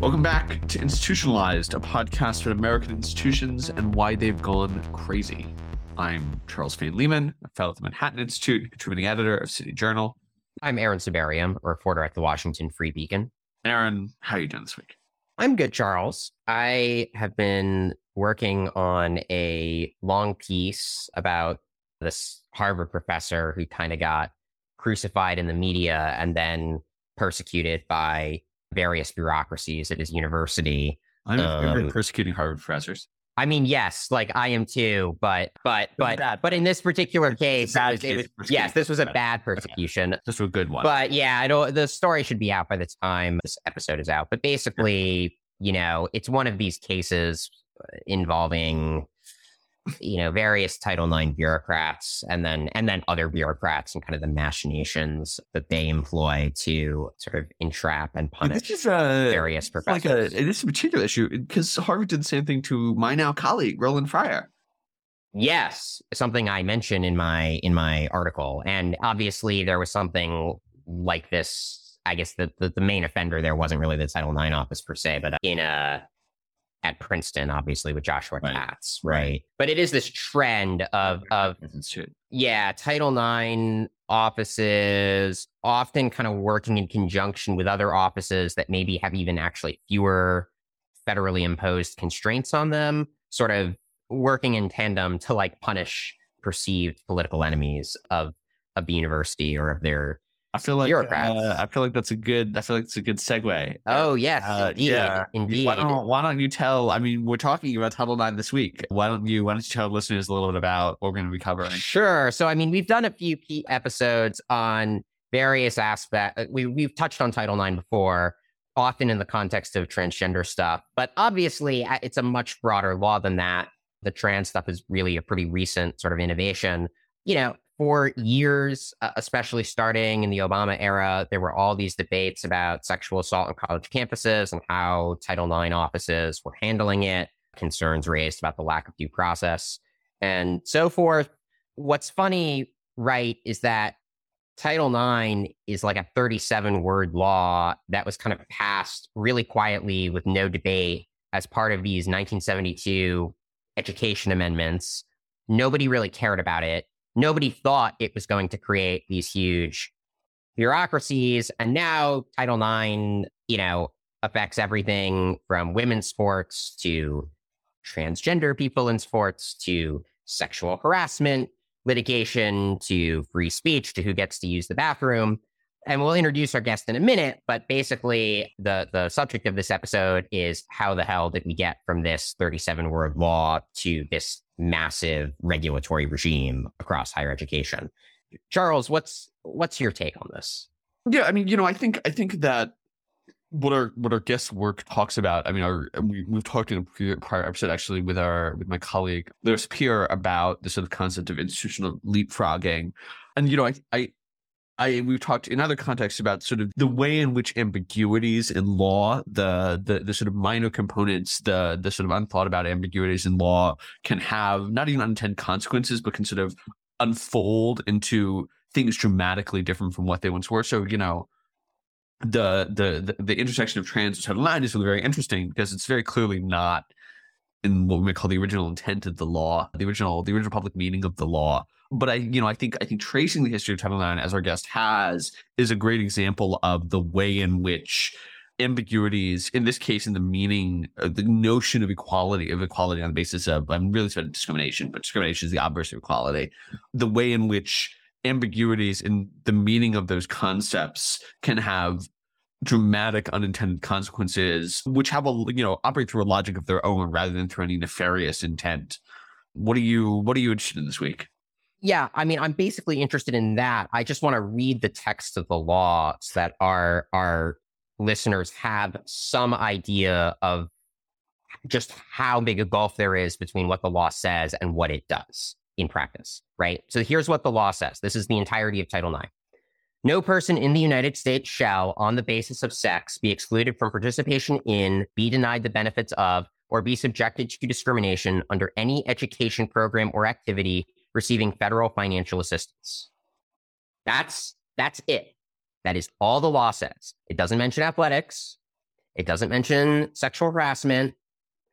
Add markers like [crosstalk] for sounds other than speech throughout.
Welcome back to Institutionalized, a podcast about American institutions and why they've gone crazy. I'm Charles Fain Lehman, a fellow at the Manhattan Institute, contributing editor of City Journal. I'm Aaron Sibarium, a reporter at the Washington Free Beacon. Aaron, how are you doing this week? I'm good, Charles. I have been working on a long piece about this Harvard professor who kind of got crucified in the media and then persecuted by various bureaucracies at his university. I'm Um, persecuting Harvard professors. I mean, yes, like I am too, but but but bad. but in this particular case, was, case was- yes, this was a Bad. persecution. Just a good one. But yeah, I don't. The story should be out by the time this episode is out. But basically, you know, it's one of these cases uh, involving, you know, various Title IX bureaucrats, and then and then other bureaucrats, and kind of the machinations that they employ to sort of entrap and punish this is uh, a various like professors. a this is a particular issue because Harvard did the same thing to my now colleague Roland Fryer. Yes, something I mentioned in my in my article, and obviously there was something like this. I guess the the, the main offender there wasn't really the Title IX office per se, but uh, in a at Princeton, obviously with Joshua Right. Katz, Right. right? But it is this trend of of yeah, Title IX offices often kind of working in conjunction with other offices that maybe have even actually fewer federally imposed constraints on them, sort of working in tandem to like punish perceived political enemies of of the university or of their I feel like Bureaucrats. uh, I feel like that's a good. I feel like it's a good segue. oh yes, Uh, indeed, yeah. indeed. Why don't, why don't you tell? I mean, we're talking about Title IX this week. Why don't you? Why don't you tell listeners a little bit about what we're going to be covering? Sure. So, I mean, we've done a few key episodes on various aspects. We, we've touched on Title IX before, often in the context of transgender stuff. But obviously, uh, it's a much broader law than that. The trans stuff is really a pretty recent sort of innovation. You know, for years, uh, especially starting in the Obama era, there were all these debates about sexual assault on college campuses and how Title IX offices were handling it, concerns raised about the lack of due process and so forth. What's funny, right, is that Title IX is like a 37 word law that was kind of passed really quietly with no debate as part of these 1972 education amendments. Nobody really cared about it. Nobody thought it was going to create these huge bureaucracies. And now Title IX, you know, affects everything from women's sports to transgender people in sports to sexual harassment litigation to free speech to who gets to use the bathroom. And we'll introduce our guest in a minute, but basically the the subject of this episode is how the hell did we get from this 37 word law to this massive regulatory regime across higher education? Charles, what's what's your take on this? Yeah, I mean, you know, I think I think that what our what our guest work talks about. I mean, our we, we've talked in a prior episode actually with our with my colleague Lewis Peer about the sort of concept of institutional leapfrogging, and you know, I I. I we've talked in other contexts about sort of the way in which ambiguities in law, the the the sort of minor components, the the sort of unthought about ambiguities in law can have not even unintended consequences, but can sort of unfold into things dramatically different from what they once were. So, you know, the the the, the intersection of trans and Title IX is really very interesting because it's very clearly not in what we might call the original intent of the law, the original the original public meaning of the law. But I, you know, I think I think tracing the history of Title IX as our guest has is a great example of the way in which ambiguities, in this case, in the meaning, uh, the notion of equality, of equality on the basis of, I'm really saying discrimination, but discrimination is the opposite of equality. The way in which ambiguities in the meaning of those concepts can have dramatic unintended consequences, which have a you know operate through a logic of their own rather than through any nefarious intent. What are you What are you interested in this week? Yeah, I mean, I'm basically interested in that. I just want to read the text of the law so that our our listeners have some idea of just how big a gulf there is between what the law says and what it does in practice, right? So here's what the law says. This is the entirety of Title IX. No person in the United States shall, on the basis of sex, be excluded from participation in, be denied the benefits of, or be subjected to discrimination under any education program or activity receiving federal financial assistance. That's that's it. That is all the law says. It doesn't mention athletics. It doesn't mention sexual harassment.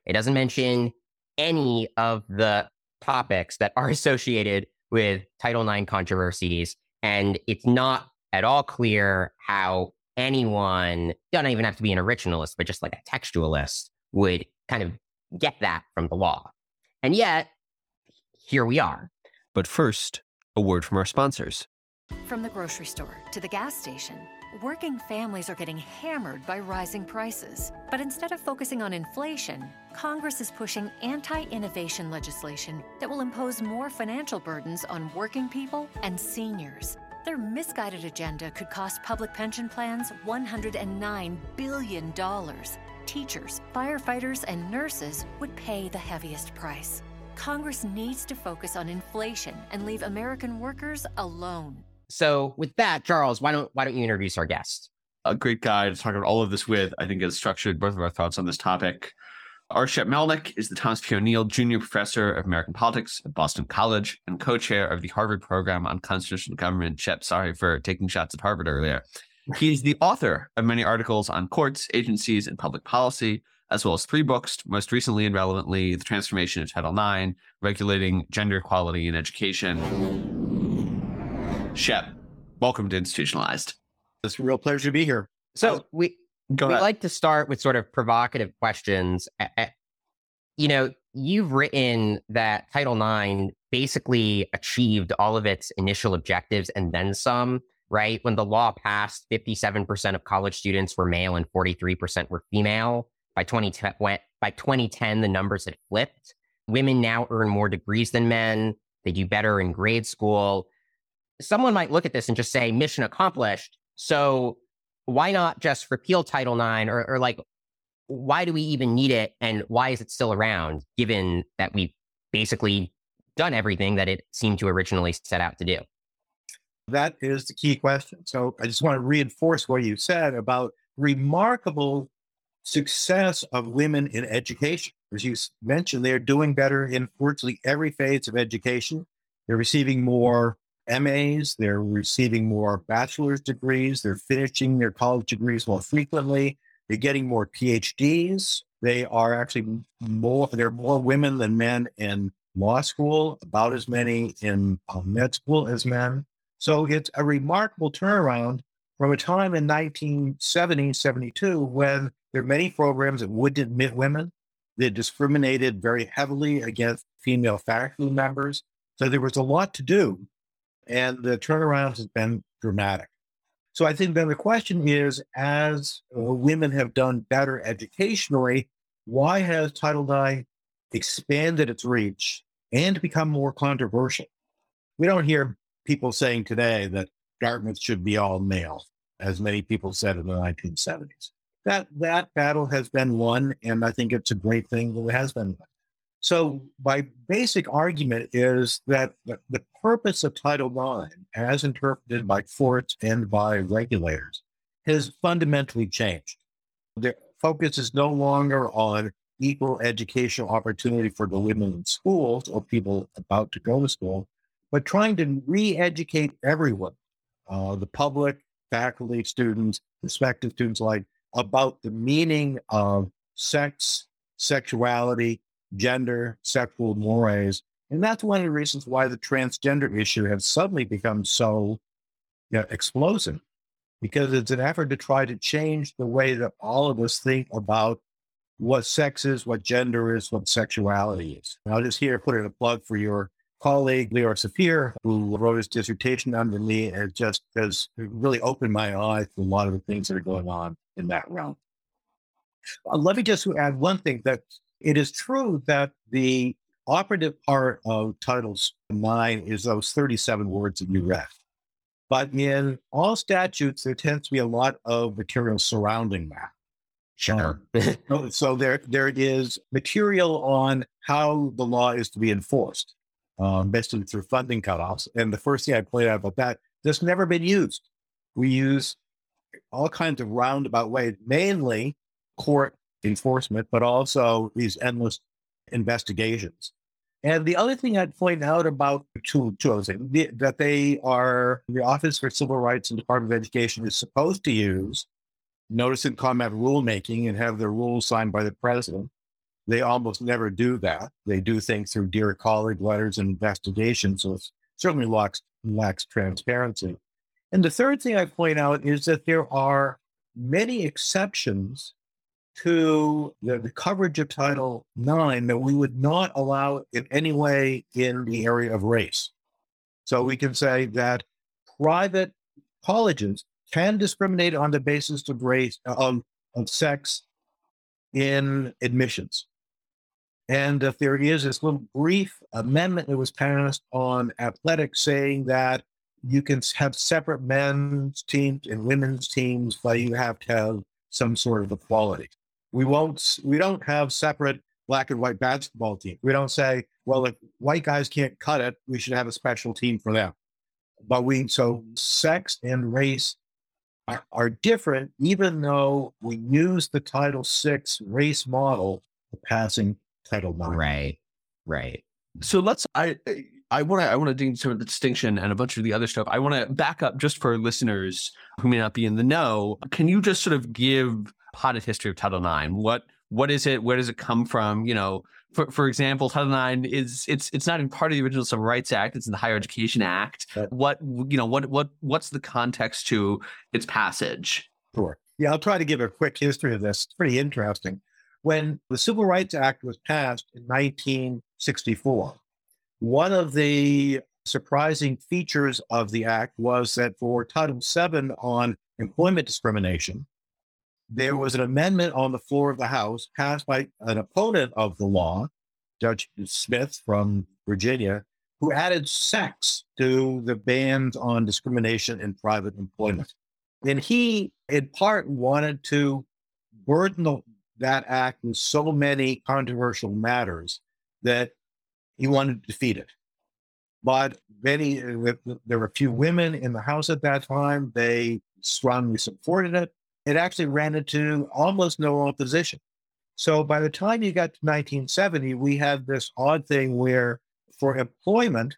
It doesn't mention any of the topics that are [laughs] associated with Title IX controversies. And it's not at all clear how anyone, don't even have to be an originalist, but just like a textualist, would kind of get that from the law. And yet, here we are. But first, a word from our sponsors. From the grocery store to the gas station, working families are getting hammered by rising prices. But instead of focusing on inflation, Congress is pushing anti innovation legislation that will impose more financial burdens on working people and seniors. Their misguided agenda could cost public pension plans $109 billion. Teachers, firefighters, and nurses would pay the heaviest price. Congress needs to focus on inflation and leave American workers alone. So, with that, Charles, why don't why don't you introduce our guest? A great guy to talk about all of this with. I think has structured both of our thoughts on this topic. R. Shep Melnick is the Thomas P. O'Neill Junior Professor of American Politics at Boston College and co-chair of the Harvard Program on Constitutional Government. Shep, sorry for taking shots at Harvard earlier. He's the author of many articles on courts, agencies, and public policy, as well as three books, most recently and relevantly, The Transformation of Title IX, Regulating Gender Equality in Education. Shep, welcome to Institutionalized. It's a real pleasure to be here. So we Go we ahead. like to start with sort of provocative questions. A- a- You know, you've written that Title IX basically achieved all of its initial objectives and then some, right? When the law passed, 57% of college students were male and 43% were female. By 2010, when- by 2010, the numbers had flipped. Women now earn more degrees than men. They do better in grade school. Someone might look at this and just say, mission accomplished. So why not just repeal Title IX or, or like, why do we even need it? And why is it still around given that we've basically done everything that it seemed to originally set out to do? That is the key question. So I just want to reinforce what you said about remarkable success of women in education. As you mentioned, they're doing better in virtually every phase of education. They're receiving more MAs, they're receiving more bachelor's degrees, they're finishing their college degrees more frequently, they're getting more PhDs. They are actually more, there are more women than men in law school, about as many in uh, med school as men. So it's a remarkable turnaround from a time in 1970, 72, when there are many programs that wouldn't admit women. They discriminated very heavily against female faculty members. So there was a lot to do. And the turnaround has been dramatic. So I think then the question is as uh, women have done better educationally, why has Title IX expanded its reach and become more controversial? We don't hear people saying today that Dartmouth should be all male, as many people said in the 1970s. That that battle has been won, and I think it's a great thing that it has been won. So my basic argument is that the, the purpose of Title IX, as interpreted by courts and by regulators, has fundamentally changed. The focus is no longer on equal educational opportunity for the women in schools or people about to go to school, but trying to re-educate everyone, uh, the public, faculty, students, prospective students like about the meaning of sex, sexuality, gender, sexual mores. And that's one of the reasons why the transgender issue has suddenly become so you know, explosive, because it's an effort to try to change the way that all of us think about what sex is, what gender is, what sexuality is. And I'll just here put in a plug for your colleague, Leor Sapir, who wrote his dissertation under me and just has really opened my eyes to a lot of the things that are going on in that realm. Uh, let me just add one thing that it is true that the operative part of Title IX is those 37 words that you read. But in all statutes, there tends to be a lot of material surrounding that. Sure. So- So there, there is material on how the law is to be enforced, um, basically through funding cutoffs. And the first thing I point out about that, that's never been used. We use all kinds of roundabout ways, mainly court enforcement, but also these endless investigations. And the other thing I'd point out about two, two other things, the- that they are, the Office for Civil Rights and Department of Education is supposed to use notice and comment rulemaking and have their rules signed by the president. They almost never do that. They do things through dear colleague letters and investigations. So it certainly lacks, lacks transparency. And the third thing I point out is that there are many exceptions to the, the, coverage of Title IX that we would not allow in any way in the area of race. So we can say that private colleges can discriminate on the basis of race, of, of sex in admissions. And if there is this little brief amendment that was passed on athletics saying that you can have separate men's teams and women's teams, but you have to have some sort of equality. We won't, we don't have separate black and white basketball teams. We don't say, well, if white guys can't cut it, we should have a special team for them. But we, so sex and race are, are different, even though we use the Title VI race model for passing Title IX. Right, right. So let's, I, I want to I want to dig into some of the distinction and a bunch of the other stuff. I want to back up just for listeners who may not be in the know. Can you just sort of give potted history of Title IX? What what is it? Where does it come from? You know, for for example, Title IX is it's it's not in part of the original Civil Rights Act. It's in the Higher Education Act. Right. What you know what what what's the context to its passage? Sure. Yeah, I'll try to give a quick history of this. It's pretty interesting. When the Civil Rights Act was passed in 1964, one of the surprising features of the act was that for Title VII on employment discrimination, there was an amendment on the floor of the House passed by an opponent of the law, Judge Smith from Virginia, who added sex to the bans on discrimination in private employment. And he, in part, wanted to burden the, that act with so many controversial matters that he wanted to defeat it. But many, uh, there were a few women in the House at that time. They strongly supported it it actually ran into almost no opposition. So by the time you got to 1970, we had this odd thing where for employment,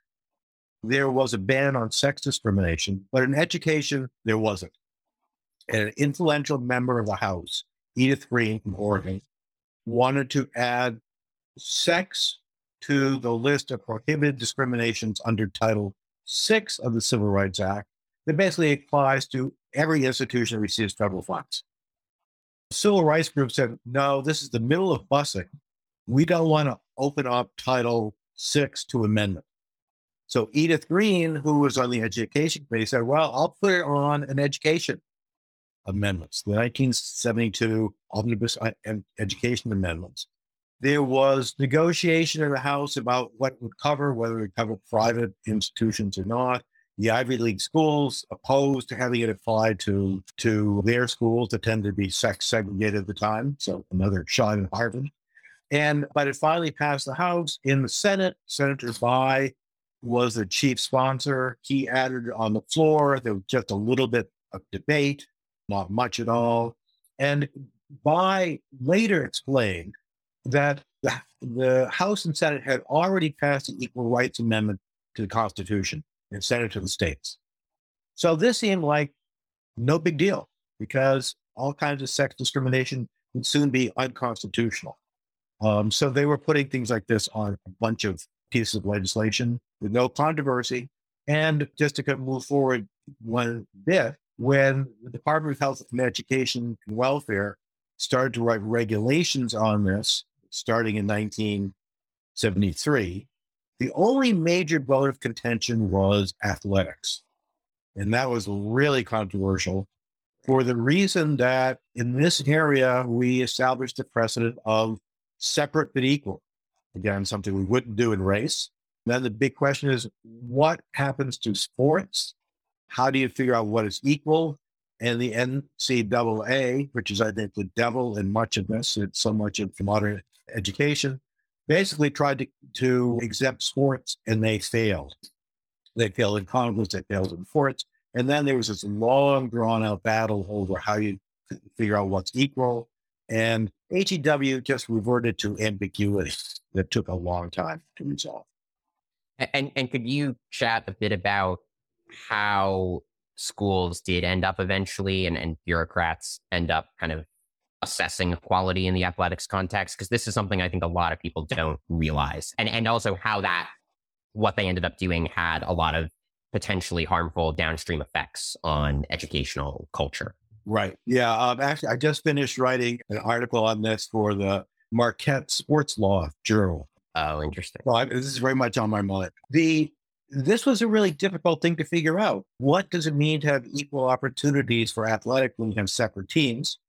there was a ban on sex discrimination, but in education, there wasn't. And an influential member of the House, Edith Green from Oregon, wanted to add sex to the list of prohibited discriminations under Title VI of the Civil Rights Act that basically applies to every institution that receives federal funds. Civil rights group said, no, this is the middle of busing. We don't want to open up Title VI to amendment. So Edith Green, who was on the education committee, said, well, I'll put it on an education amendments, the 1972 Omnibus uh, Education Amendments. There was negotiation in the House about what would cover, whether it would cover private institutions or not the Ivy League schools opposed to having it applied to to their schools that tended to be sex segregated at the time. So another shot at Harvard. And but it finally passed the House. In the Senate, Senator Bayh was the chief sponsor. He added on the floor. There was just a little bit of debate, not much at all. And Bayh later explained that the, the House and Senate had already passed the Equal Rights Amendment to the Constitution and sent it to the states. So this seemed like no big deal because all kinds of sex discrimination would soon be unconstitutional. Um, so they were putting things like this on a bunch of pieces of legislation with no controversy. And just to move forward one bit, when mm-hmm. the Department of Health and Education and Welfare started to write regulations on this, starting in 1973, the only major bone of contention was athletics. And that was really controversial for the reason that in this area, we established the precedent of separate but equal. Again, something we wouldn't do in race. Then the big question is what happens to sports? How do you figure out what is equal? And the NCAA, which is, I think, the devil in much of this, so much of modern education, basically tried to, to exempt sports and they failed. They failed in Congress, they failed in courts. And then there was this long, drawn out battle over how you figure out what's equal. And HEW just reverted to ambiguity that took a long time to resolve. And, and could you chat a bit about how schools did end up eventually and, and bureaucrats end up kind of assessing equality in the athletics context because this is something I think a lot of people don't realize, and and also how that what they ended up doing had a lot of potentially harmful downstream effects on educational culture. Right. Yeah. Um, actually, I just finished writing an article on this for the Marquette Sports Law Journal. Oh, interesting. Well, I, this is very much on my mind. The this was a really difficult thing to figure out. What does it mean to have equal opportunities for athletic when you have separate teams?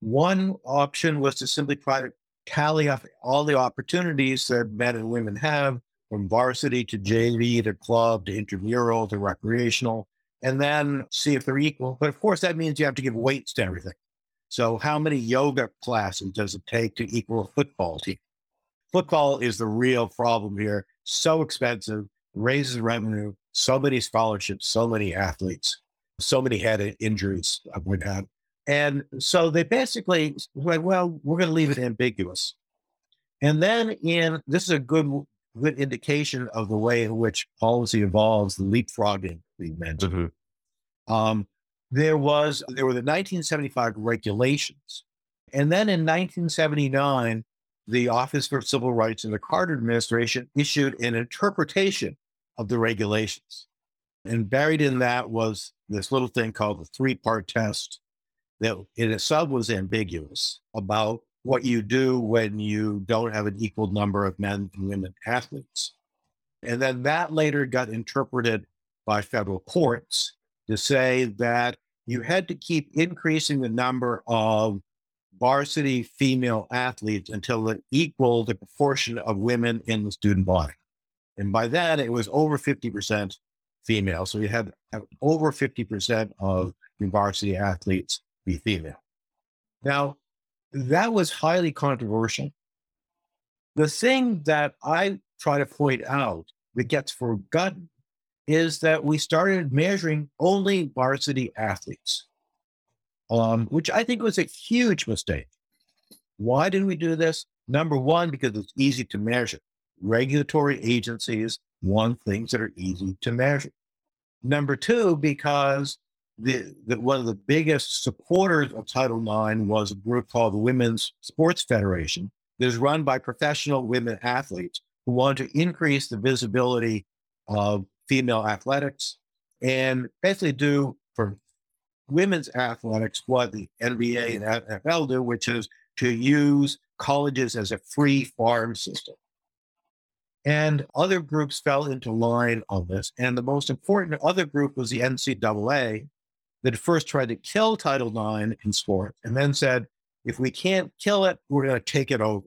One option was to simply try to tally up all the opportunities that men and women have from varsity to JV to club to intramural to recreational, and then see if they're equal. But of course, that means you have to give weights to everything. So, how many yoga classes does it take to equal a football team? Football is the real problem here. So expensive, raises revenue, so many scholarships, so many athletes, so many head injuries would have. And so they basically went, well, we're going to leave it ambiguous. And then in this is a good good indication of the way in which policy evolves, the leapfrogging we mentioned. Mm-hmm. Um, there was there were the 1975 regulations, and then in 1979, the Office for Civil Rights in the Carter administration issued an interpretation of the regulations, and buried in that was this little thing called the three-part test that in itself was ambiguous about what you do when you don't have an equal number of men and women athletes. And then that later got interpreted by federal courts to say that you had to keep increasing the number of varsity female athletes until it equaled the proportion of women in the student body. And by then, it was over 50% female. So you had over 50% of varsity athletes be female. Now, that was highly controversial. The thing that I try to point out that gets forgotten is that we started measuring only varsity athletes, um, which I think was a huge mistake. Why didn't we do this? Number one, because it's easy to measure. Regulatory agencies want things that are easy to measure. Number two, because the, the, one of the biggest supporters of Title IX was a group called the Women's Sports Federation that is run by professional women athletes who want to increase the visibility of female athletics and basically do for women's athletics what the NBA and NFL do, which is to use colleges as a free farm system. And other groups fell into line on this. And the most important other group was the NCAA, that first tried to kill Title IX in sport and then said, if we can't kill it, we're going to take it over.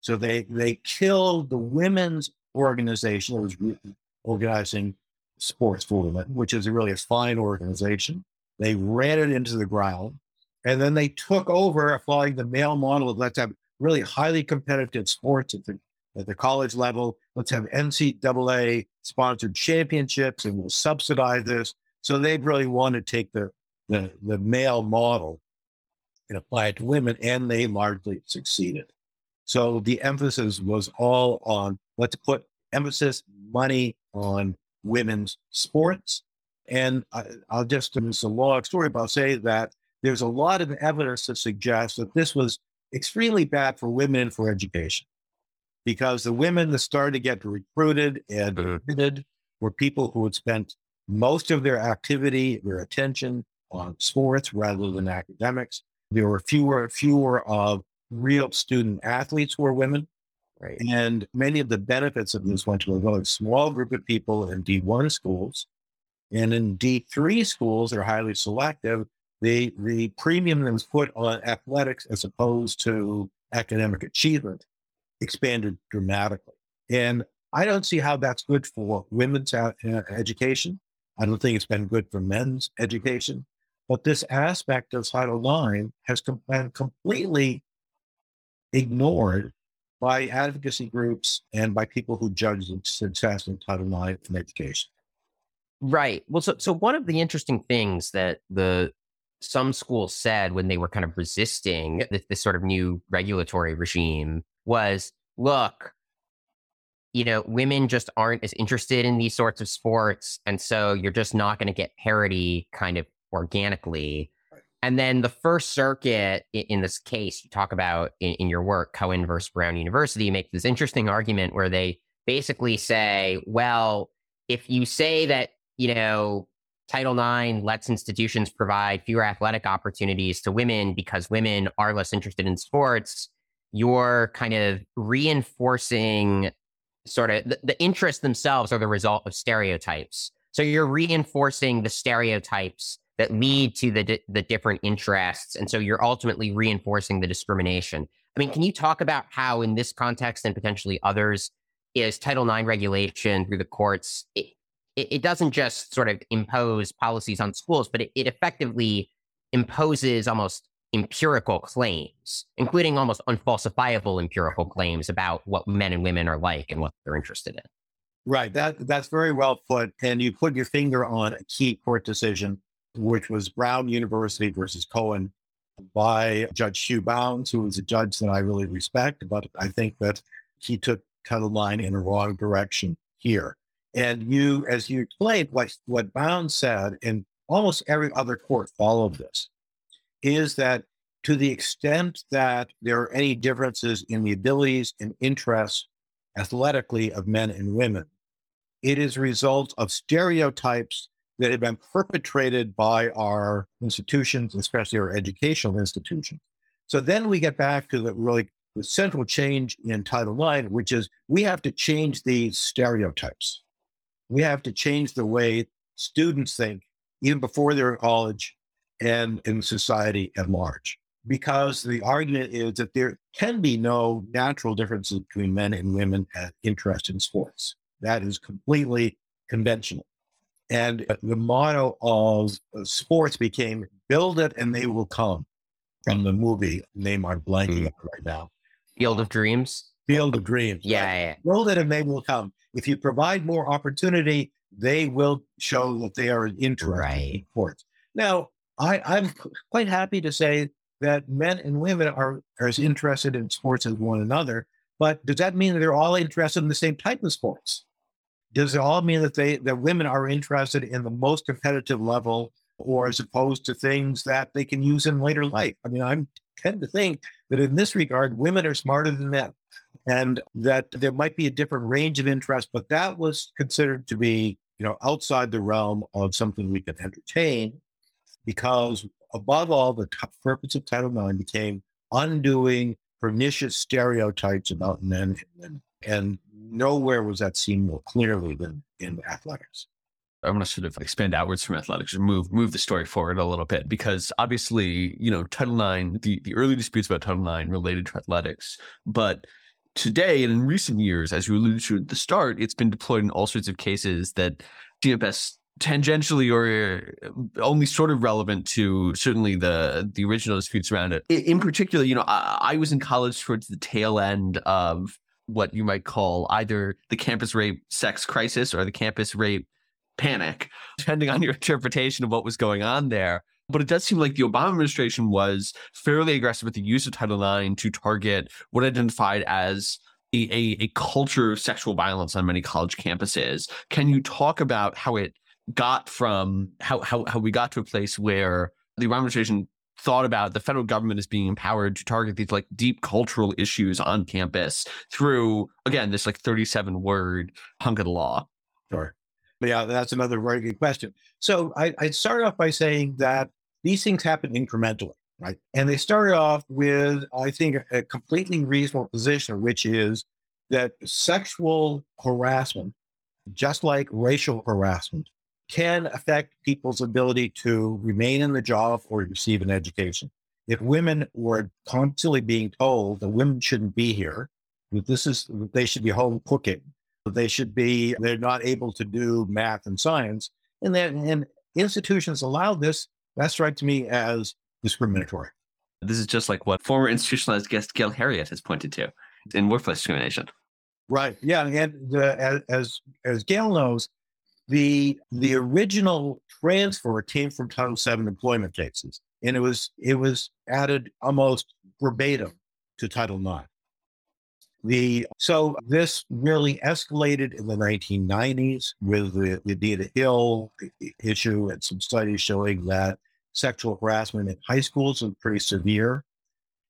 So they they killed the women's organization that was organizing sports for women, which is really a fine organization. They ran it into the ground, and then they took over following the male model of let's have really highly competitive sports at the at the college level. Let's have NCAA sponsored championships, and we'll subsidize this. So they really want to take the, the, the male model and apply it to women, and they largely succeeded. So the emphasis was all on let's put emphasis, money on women's sports. And I, will just, it's a long story, but I'll say that there's a lot of evidence that suggests that this was extremely bad for women for education because the women that started to get recruited and mm-hmm. admitted were people who had spent most of their activity, their attention on sports rather than academics. There were fewer fewer of real student athletes who were women. Right. And many of the benefits of this went to a very small group of people in D1 schools. And in D3 schools, they're highly selective. The, the premium that was put on athletics as opposed to academic achievement expanded dramatically. And I don't see how that's good for women's uh, uh, education. I don't think it's been good for men's education. But this aspect of Title IX has been completely ignored by advocacy groups and by people who judge the success in Title IX in education. Right. Well, so so one of the interesting things that the some schools said when they were kind of resisting this, this sort of new regulatory regime was, look, you know, women just aren't as interested in these sorts of sports. And so you're just not going to get parity kind of organically. And then the First Circuit, in, this case, you talk about in, in, your work, Cohen versus Brown University, make this interesting argument where they basically say, well, if you say that, you know, Title IX lets institutions provide fewer athletic opportunities to women because women are less interested in sports, you're kind of reinforcing sort of the, the interests themselves are the result of stereotypes. So you're reinforcing the stereotypes that lead to the the different interests, and so you're ultimately reinforcing the discrimination. I mean, can you talk about how, in this context and potentially others, is Title IX regulation through the courts? It, it, doesn't just sort of impose policies on schools, but it, it effectively imposes almost empirical claims, including almost unfalsifiable empirical claims about what men and women are like and what they're interested in. Right. That that's very well put. And you put your finger on a key court decision, which was Brown University versus Cohen by Judge Hugh Bownes, who was a judge that I really respect, but I think that he took Title IX in the wrong direction here. And you, as you explained, what, what Bownes said, and almost every other court followed this, is that to the extent that there are any differences in the abilities and interests athletically of men and women, it is a result of stereotypes that have been perpetrated by our institutions, especially our educational institutions. So then we get back to the really the central change in Title IX, which is we have to change these stereotypes. We have to change the way students think, even before they're in college, and in society at large. Because the argument is that there can be no natural differences between men and women at interest in sports. That is completely conventional. And the motto of sports became build it and they will come from the movie name I'm blanking mm. right now. Field of Dreams. Field of Dreams. Yeah, right? yeah. Build it and they will come. If you provide more opportunity, they will show that they are interested right. in sports. Now, I, I'm quite happy to say that men and women are, are as interested in sports as one another. But does that mean that they're all interested in the same type of sports? Does it all mean that they that women are interested in the most competitive level, or as opposed to things that they can use in later life? I mean, I tend to think that in this regard, women are smarter than men, and that there might be a different range of interest, but that was considered to be, you know, outside the realm of something we could entertain because above all, the purpose of Title IX became undoing pernicious stereotypes about men and. And nowhere was that seen more clearly than in athletics. I want to sort of expand outwards from athletics and move move the story forward a little bit because obviously, you know, Title IX, the, the early disputes about Title IX related to athletics, but today and in recent years, as you alluded to at the start, it's been deployed in all sorts of cases that CMS tangentially or uh, only sort of relevant to certainly the the original disputes around it. In particular, you know, I, I, was in college towards the tail end of what you might call either the campus rape sex crisis or the campus rape panic, depending on your [laughs] interpretation of what was going on there. But it does seem like the Obama administration was fairly aggressive with the use of Title IX to target what identified as a, a, a culture of sexual violence on many college campuses. Can you talk about how it got from how, how, how we got to a place where the Obama administration thought about the federal government as being empowered to target these like deep cultural issues on campus through again this like 37 word hunk of the law? Sure. Yeah that's another very good question. So I, I started off by saying that these things happen incrementally right and they started off with i think a completely reasonable position which is that sexual harassment just like racial harassment can affect people's ability to remain in the job or receive an education. If women were constantly being told that women shouldn't be here, that this is they should be home cooking, that they should be they're not able to do math and science, and then and institutions allow this, that strikes me as discriminatory. This is just like what former institutionalized guest Gail Heriot has pointed to in workplace discrimination. Right. Yeah. And the, uh, as as Gail knows, the the original transfer came from Title VII employment cases, and it was it was added almost verbatim to Title IX. The so this really escalated in the 1990s with the, the Anita Hill issue and some studies showing that sexual harassment in high schools is pretty severe.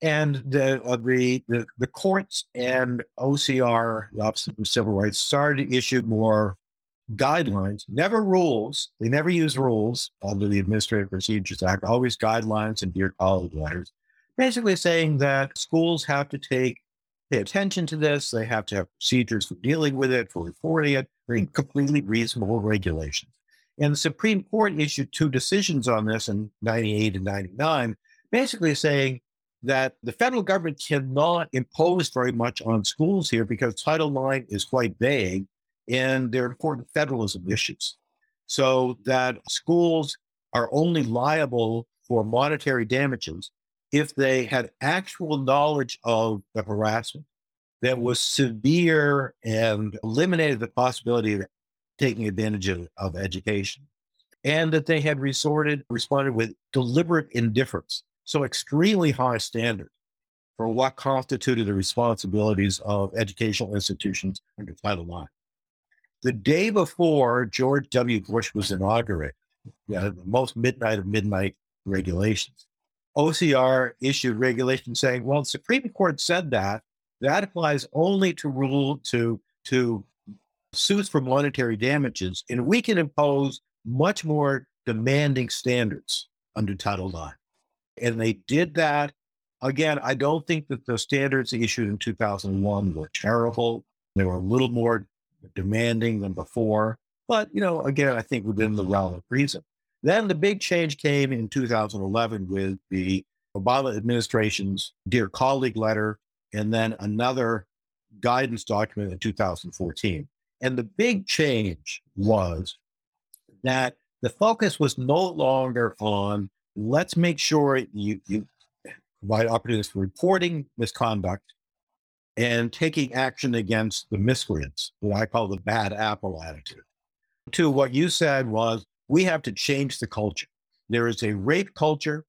And the, uh, the, the, the courts and OCR, the Office of Civil Rights, started to issue more guidelines, never rules. They never use rules under the Administrative Procedures Act, always guidelines and dear colleague letters, basically saying that schools have to take pay attention to this. They have to have procedures for dealing with it, for reporting it, completely reasonable regulations. And the Supreme Court issued two decisions on this in 98 and 99, basically saying that the federal government cannot impose very much on schools here because Title IX is quite vague and they're important federalism issues. So that schools are only liable for monetary damages if they had actual knowledge of the harassment that was severe and eliminated the possibility of taking advantage of, of education, and that they had resorted, responded with deliberate indifference. So, extremely high standard for what constituted the responsibilities of educational institutions under Title IX. The day before George W. Bush was inaugurated, the most midnight of midnight regulations, OCR issued regulations saying, well, the Supreme Court said that. That applies only to rule to, to suits for monetary damages, and we can impose much more demanding standards under Title IX. And they did that. Again, I don't think that the standards issued in 2001 were terrible. They were a little more demanding than before. But, you know, again, I think within the realm of reason. Then the big change came in 2011 with the Obama administration's Dear Colleague letter, and then another guidance document in 2014. And the big change was that the focus was no longer on let's make sure you, you provide opportunities for reporting misconduct and taking action against the miscreants, what I call the bad apple attitude. To what you said was we have to change the culture. There is a rape culture,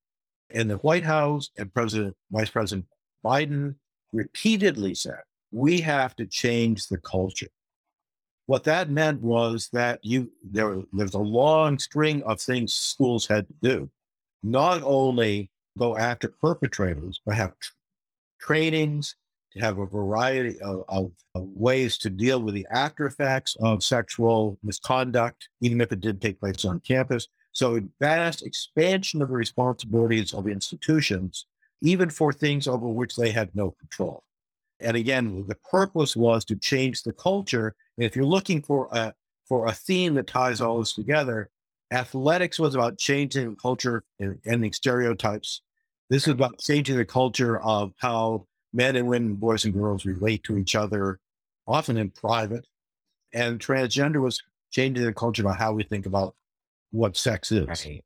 and the White House and President Vice President Biden repeatedly said we have to change the culture. What that meant was that you there there's a long string of things schools had to do, not only go after perpetrators, but have trainings, to have a variety of, of, of, ways to deal with the after effects of sexual misconduct, even if it did take place on campus. So, a vast expansion of the responsibilities of institutions, even for things over which they had no control. And again, the purpose was to change the culture. And if you're looking for a for a theme that ties all this together, athletics was about changing culture and ending stereotypes. This is about changing the culture of how men and women, boys and girls relate to each other, often in private. And transgender was changing the culture about how we think about what sex is. Right.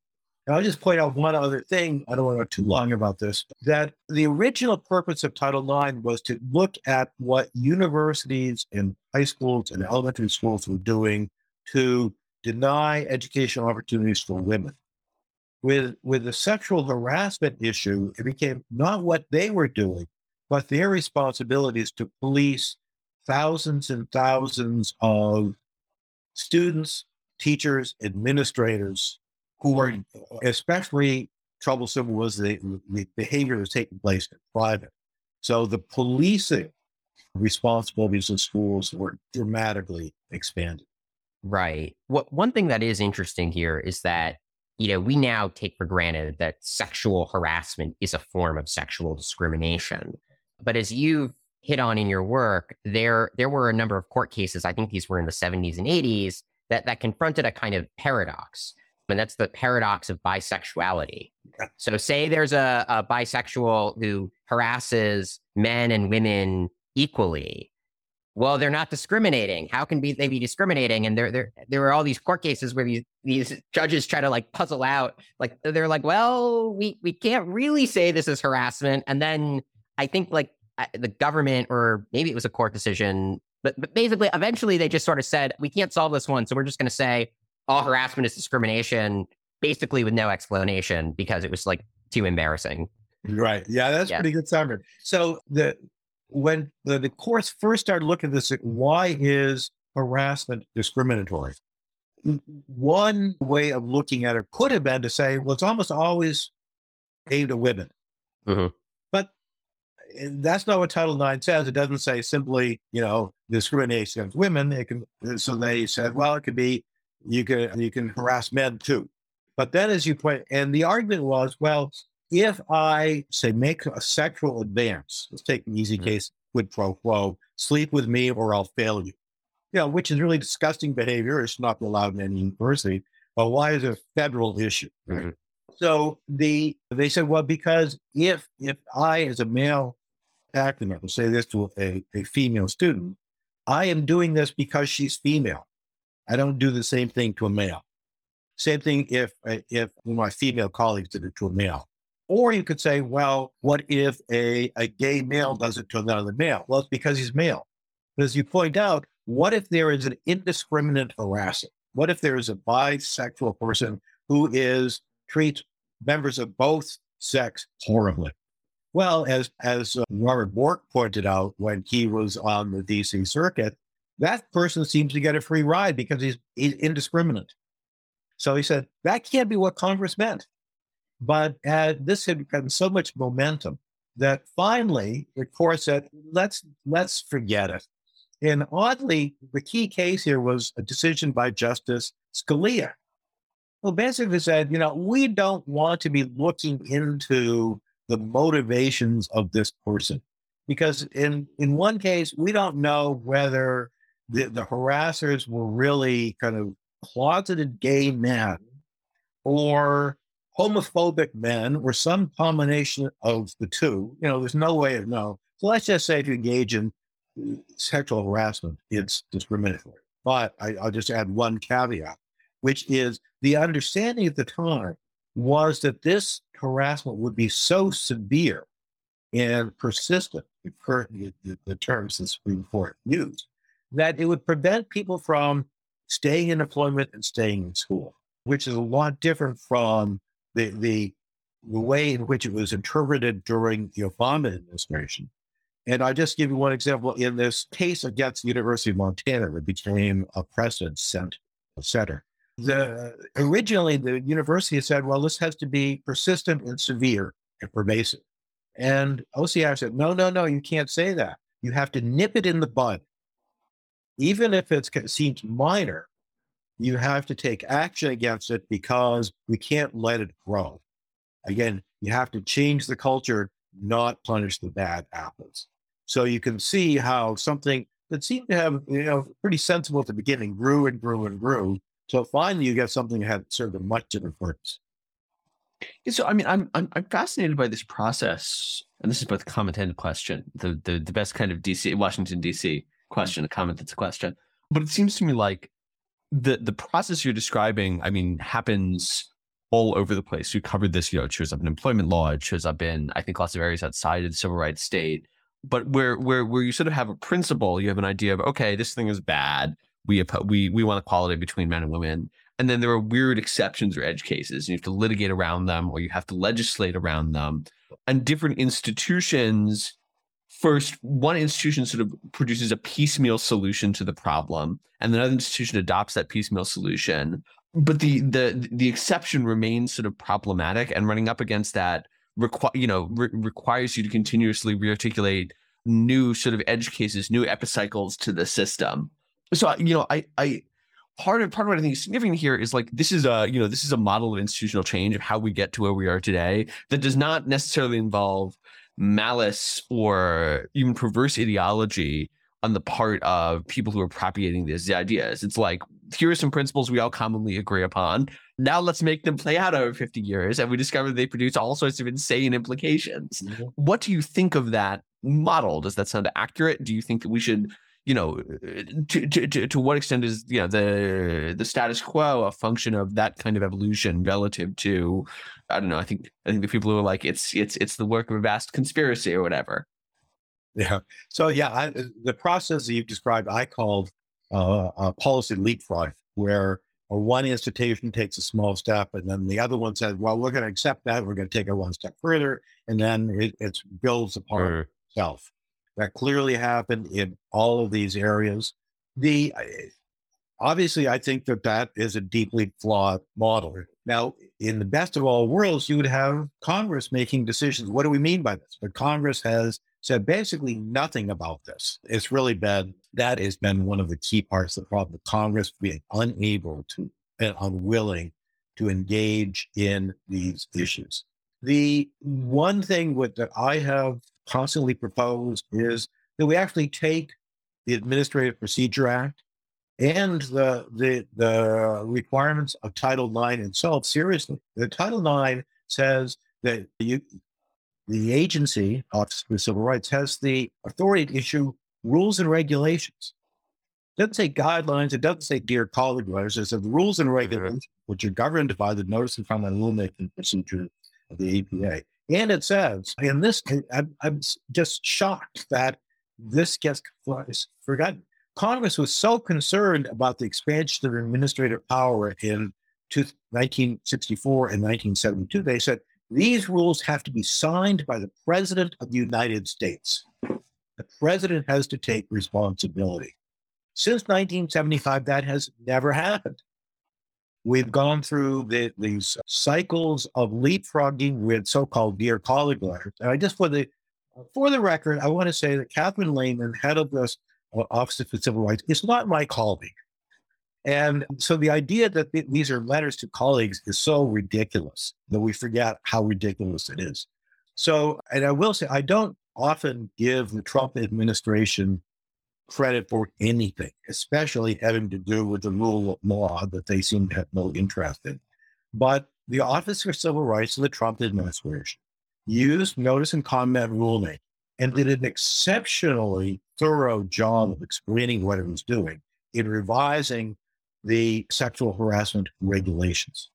And I'll just point out one other thing. I don't want to go too long about this. That the original purpose of Title IX was to look at what universities and high schools and elementary schools were doing to deny educational opportunities for women. With, with the sexual harassment issue, it became not what they were doing, but their responsibility is to police thousands and thousands of students, teachers, administrators who are especially troublesome was the, the behavior that's taking place in private. So the policing responsibilities of schools were dramatically expanded. Right. What one thing that is interesting here is that you know we now take for granted that sexual harassment is a form of sexual discrimination. But as you've hit on in your work, there there were a number of court cases. I think these were in the 70s and 80s that that confronted a kind of paradox, and that's the paradox of bisexuality. So, say there's a, a bisexual who harasses men and women equally. Well, they're not discriminating. How can be, they be discriminating? And there, there, there were all these court cases where these, these judges try to like puzzle out, like they're like, well, we we can't really say this is harassment, and then I think like the government, or maybe it was a court decision, but, but basically, eventually they just sort of said, we can't solve this one. So we're just going to say all harassment is discrimination, basically with no explanation because it was like too embarrassing. Right. Yeah, that's yeah. pretty good summary. So the when the, the courts first started looking at this, why is harassment discriminatory? One way of looking at it could have been to say, well, it's almost always aimed at women. Mhm. That's not what Title IX says. It doesn't say simply, you know, discrimination against women. It can. So they said, well, it could be you can you can harass men too. But then, as you point, and the argument was, well, if I say make a sexual advance, let's take an easy Mhm. case, quid pro quo, sleep with me or I'll fail you. You know, which is really disgusting behavior. It's not allowed in any university. But why is it a federal issue? Mhm. So the they said, well, because if if I as a male academic will say this to a, a female student, I am doing this because she's female. I don't do the same thing to a male. Same thing if if my female colleagues did it to a male. Or you could say, well, what if a, a gay male does it to another male? Well, it's because he's male. But as you point out, what if there is an indiscriminate harasser? What if there is a bisexual person who is treats members of both sex horribly? Well, as as uh, Robert Bork pointed out when he was on the DC circuit, that person seems to get a free ride because he's, he's indiscriminate. So he said that can't be what Congress meant. But uh, this had gotten so much momentum that finally the court said, "Let's let's forget it." And oddly, the key case here was a decision by Justice Scalia, who basically said, "You know, we don't want to be looking into the motivations of this person because in in one case we don't know whether the, the harassers were really kind of closeted gay men or homophobic men or some combination of the two. You know, there's no way of know. So let's just say if you engage in uh, sexual harassment, it's discriminatory. But I, I'll just add one caveat, which is the understanding at the time was that this harassment would be so severe and persistent, the, terms the Supreme Court used, that it would prevent people from staying in employment and staying in school, which is a lot different from the, the, the way in which it was interpreted during the Obama administration. And I'll just give you one example. In this case against the University of Montana, it became a precedent cent- center. The, originally, the university said, well, this has to be persistent and severe and pervasive. And OCR said, no, no, no, you can't say that. You have to nip it in the bud. Even if it seems minor, you have to take action against it because we can't let it grow. Again, you have to change the culture, not punish the bad apples. So you can see how something that seemed to have, you know, pretty sensible at the beginning grew and grew and grew. So finally you get something that of a much different purpose. So I mean, I'm I'm I'm fascinated by this process, and this is both a comment and a question. The the the best kind of DC Washington DC question, a comment that's a question. But it seems to me like the the process you're describing, I mean, happens all over the place. You covered this, you know, it shows up in employment law, it shows up in I think lots of areas outside of the civil rights state. But where where where you sort of have a principle, you have an idea of okay, this thing is bad. We we we want equality between men and women. And then there are weird exceptions or edge cases. And You have to litigate around them or you have to legislate around them. And different institutions, first, one institution sort of produces a piecemeal solution to the problem, and another institution adopts that piecemeal solution. But the the the exception remains sort of problematic, and running up against that you know re- requires you to continuously rearticulate new sort of edge cases, new epicycles to the system. So you know, I I part of part of what I think is significant here is like this is a you know this is a model of institutional change of how we get to where we are today that does not necessarily involve malice or even perverse ideology on the part of people who are propagating these ideas. It's like here are some principles we all commonly agree upon. Now let's make them play out over 50 years, and we discover they produce all sorts of insane implications. Mm-hmm. What do you think of that model? Does that sound accurate? Do you think that we should you know, to, to, to, to what extent is, you know, the, the status quo a function of that kind of evolution relative to, I don't know, I think, I think the people who are like, it's, it's, it's the work of a vast conspiracy or whatever. Yeah. So yeah, I, the process that you've described, I called uh, a policy leapfrog, where one institution takes a small step, and then the other one says, "Well, we're going to accept that. We're going to take it one step further," and then it, it builds upon itself. That clearly happened in all of these areas. The eh, obviously, I think that that is a deeply flawed model. Now, in the best of all worlds, you would have Congress making decisions. What do we mean by this? But Congress has said basically nothing about this. It's really been that has been one of the key parts of the problem. Congress being unable to and unwilling to engage in these issues. The one thing with, that I have constantly propose is that we actually take the Administrative Procedure Act and the the the requirements of Title IX itself seriously. The Title IX says that you, the agency, Office for Civil Rights, has the authority to issue rules and regulations. It doesn't say guidelines. It doesn't say dear colleague letters. It says rules and mm-hmm. regulations, which are governed by the notice and comment rulemaking procedure of the APA. And it says, in this, I'm, I'm just shocked that this gets forgotten. Congress was so concerned about the expansion of administrative power in 1964 and 1972, they said these rules have to be signed by the President of the United States. The President has to take responsibility. Since 1975, that has never happened. We've gone through the, these cycles of leapfrogging with so-called dear colleague letters. And I just for the for the record, I want to say that Catherine Lhamon, head of this uh, Office for Civil Rights, is not my colleague. And so the idea that th- these are letters to colleagues is so ridiculous that we forget how ridiculous it is. So, and I will say, I don't often give the Trump administration credit for anything, especially having to do with the rule of law that they seem to have no interest in. But the Office for Civil Rights of the Trump administration used notice and comment rulemaking and did an exceptionally thorough job of explaining what it was doing in revising the sexual harassment regulations.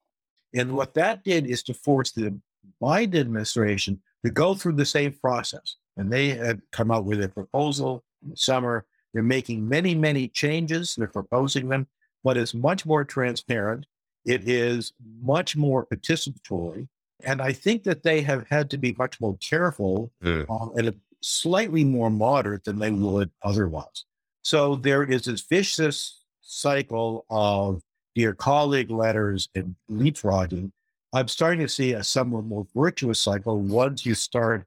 And what that did is to force the Biden administration to go through the same process. And they had come out with a proposal in the summer. They're making many, many changes. They're proposing them, but it's much more transparent. It is much more participatory. And I think that they have had to be much more careful mm. um, and slightly more moderate than they would otherwise. So there is this vicious cycle of dear colleague letters and leapfrogging. I'm starting to see a somewhat more virtuous cycle once you start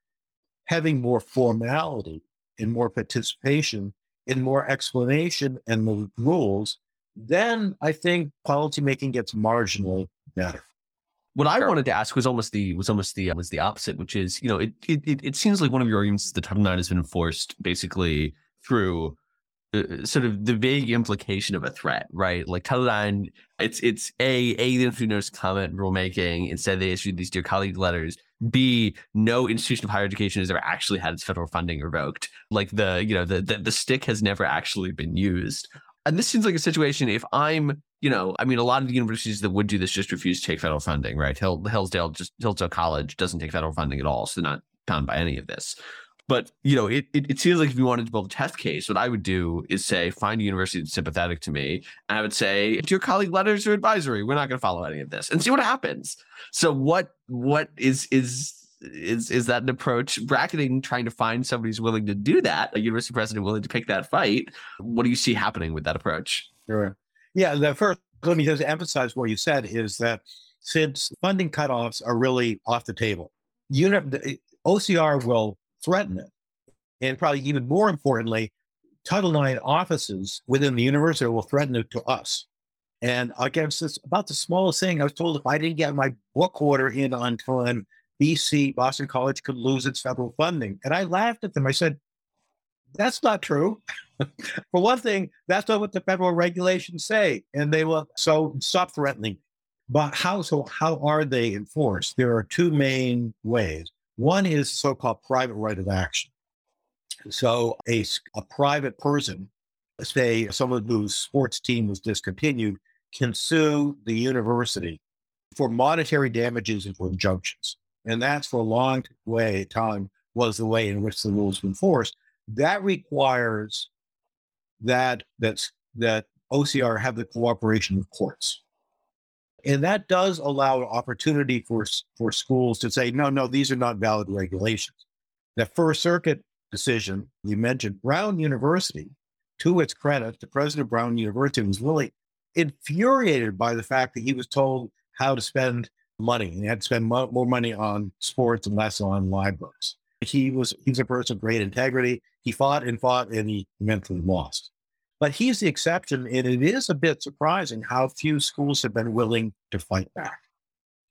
having more formality and more participation and more explanation and the rules, then I think policymaking gets marginally better. What I wanted to ask was almost the was almost the was the opposite, which is you know it it it seems like one of your arguments is the Title IX has been enforced basically through uh, sort of the vague implication of a threat, right? Like Title IX, it's it's a a the institute notice comment rulemaking. Instead, they issued these dear colleague letters. B, no institution of higher education has ever actually had its federal funding revoked. Like the you know the the, the stick has never actually been used. And this seems like a situation. If I'm you know, I mean, a lot of the universities that would do this just refuse to take federal funding, right? Hill, Hillsdale, just Hillsdale College doesn't take federal funding at all, so they're not bound by any of this. But you know, it, it, it seems like if you wanted to build a test case, what I would do is say find a university that's sympathetic to me, and I would say to your colleague letters or advisory, we're not going to follow any of this, and see what happens. So what what is is is is that an approach? Bracketing trying to find somebody who's willing to do that a university president willing to pick that fight what do you see happening with that approach? Sure. Yeah, the first, let me just emphasize what you said is that since funding cutoffs are really off the table, the OCR will threaten it. And probably even more importantly, Title IX offices within the university will threaten it to us. And against this, about the smallest thing, I was told if I didn't get my book order in on time, BC, Boston College could lose its federal funding. And I laughed at them. I said, that's not true. [laughs] For one thing, that's not what the federal regulations say. And they will, so stop threatening. But how, so how are they enforced? There are two main ways. One is so called private right of action. So a, a private person, say someone whose sports team was discontinued, can sue the university for monetary damages and for injunctions. And that's for a long way time was the way in which the rules were enforced. That requires that that's that OCR have the cooperation of courts. And that does allow an opportunity for, for schools to say, no, no, these are not valid regulations. The First Circuit decision you mentioned, Brown University, to its credit, the president of Brown University was really infuriated by the fact that he was told how to spend money and he had to spend mo- more money on sports and less on libraries. He was he's a person of great integrity. He fought and fought and he eventually lost. But he's the exception, and it is a bit surprising how few schools have been willing to fight back.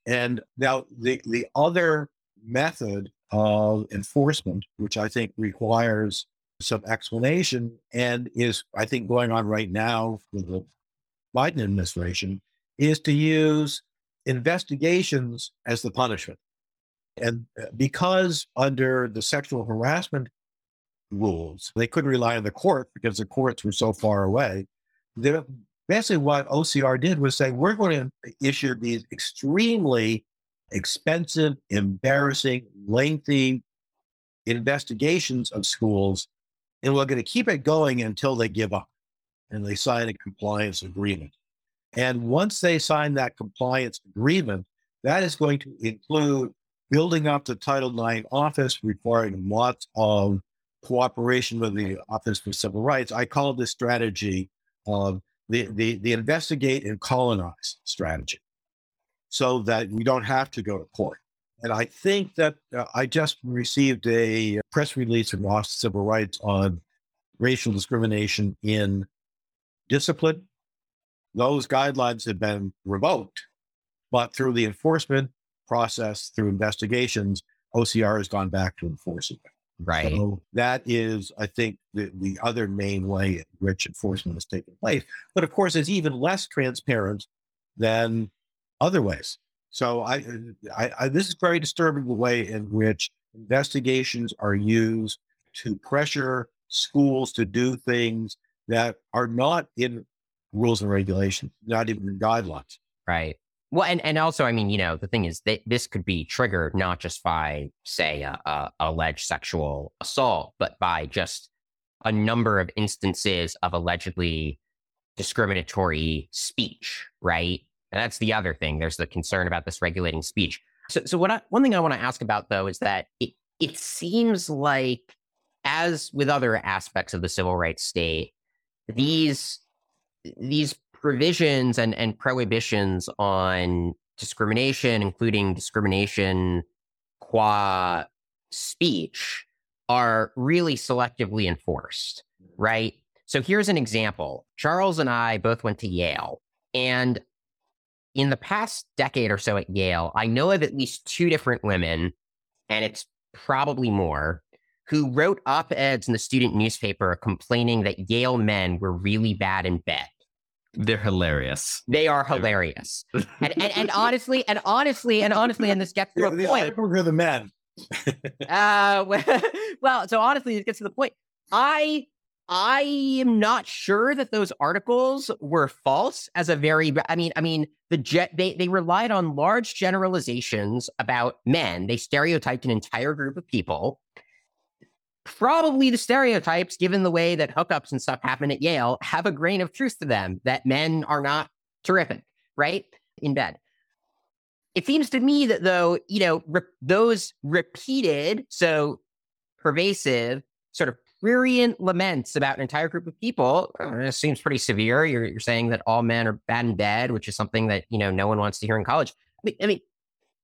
And now the the other method of enforcement, which I think requires some explanation and is, I think, going on right now with the Biden administration, is to use investigations as the punishment. And uh, because under the sexual harassment rules, they couldn't rely on the court because the courts were so far away. basically, what OCR did was say, we're going to issue these extremely expensive, embarrassing, lengthy investigations of schools, and we're going to keep it going until they give up and they sign a compliance agreement. And once they sign that compliance agreement, that is going to include building up the Title IX office, requiring lots of cooperation with the Office for Civil Rights. I call this strategy of the, the, the investigate and colonize strategy so that we don't have to go to court. And I think that uh, I just received a press release from the Office of Civil Rights on racial discrimination in discipline. Those guidelines have been revoked, but through the enforcement process, through investigations, OCR has gone back to enforcing it. Right. So that is, I think, the, the other main way in which enforcement is taking place. But of course, it's even less transparent than other ways. So I, I, I, this is very disturbing the way in which investigations are used to pressure schools to do things that are not in rules and regulations, not even in guidelines. Right. Well, and, and also, I mean, you know, the thing is that this could be triggered not just by, say, a, a alleged sexual assault, but by just a number of instances of allegedly discriminatory speech, right? And that's the other thing. There's the concern about this regulating speech. So, so what I, one thing I want to ask about though is that it it seems like, as with other aspects of the civil rights state, these these provisions and, and prohibitions on discrimination, including discrimination qua speech, are really selectively enforced, right? So here's an example. Charles and I both went to Yale. And in the past decade or so at Yale, I know of at least two different women, and it's probably more, who wrote op eds in the student newspaper complaining that Yale men were really bad in bed. They're hilarious. They are hilarious. [laughs] and, and, and honestly, and honestly, and honestly, and this gets to a the, point. We're the men. [laughs] uh, [laughs] well, so honestly, it gets to the point. I I am not sure that those articles were false as a very I mean I mean the jet they they relied on large generalizations about men. They stereotyped an entire group of people probably the stereotypes, given the way that hookups and stuff happen at Yale, have a grain of truth to them that men are not terrific, right? In bed. It seems to me that, though, you know, re- those repeated, so pervasive, sort of prurient laments about an entire group of people uh, seems pretty severe. You're, you're saying that all men are bad in bed, which is something that, you know, no one wants to hear in college. I mean, I mean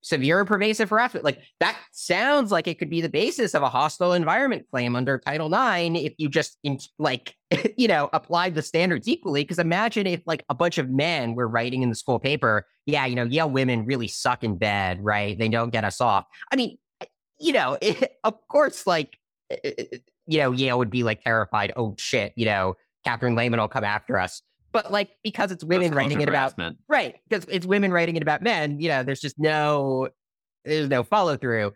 severe pervasive harassment. Like that sounds like it could be the basis of a hostile environment claim under Title IX if you just in, like [laughs] you know applied the standards equally. Because imagine if like a bunch of men were writing in the school paper, yeah, you know, Yale women really suck in bed, right? They don't get us off. I mean, eh, you know, it, [laughs] of course, like eh, eh, you know, Yale would be like terrified. Oh shit, you know, Catherine Lhamon will come after us but like because it's women writing it about right because it's women writing it about men you know there's just no there's no follow through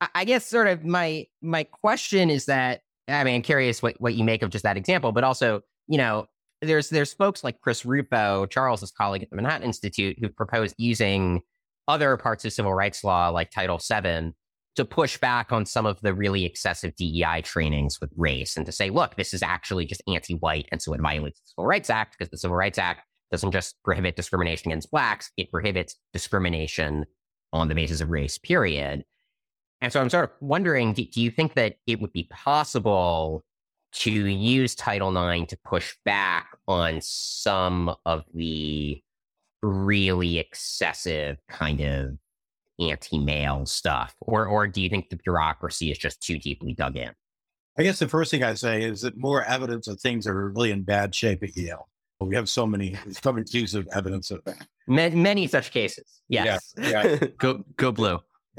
I, I, guess sort of my my question is that i mean i'm curious what, what you make of just that example but also you know there's there's folks like chris rufo charles's colleague at the manhattan institute who've proposed using other parts of civil rights law like title 7 to push back on some of the really excessive DEI trainings with race and to say, look, this is actually just anti white. And so it violates the Civil Rights Act because the Civil Rights Act doesn't just prohibit discrimination against blacks, it prohibits discrimination on the basis of race, period. And so I'm sort of wondering do, do you think that it would be possible to use Title IX to push back on some of the really excessive kind of anti-male stuff, or or do you think the bureaucracy is just too deeply dug in? I guess the first thing I say is that more evidence of things that are really in bad shape at Yale. We have so many, so many pieces of evidence of that. Many, many such cases. Yes. Yeah, yeah. [laughs] Go go blue. [laughs]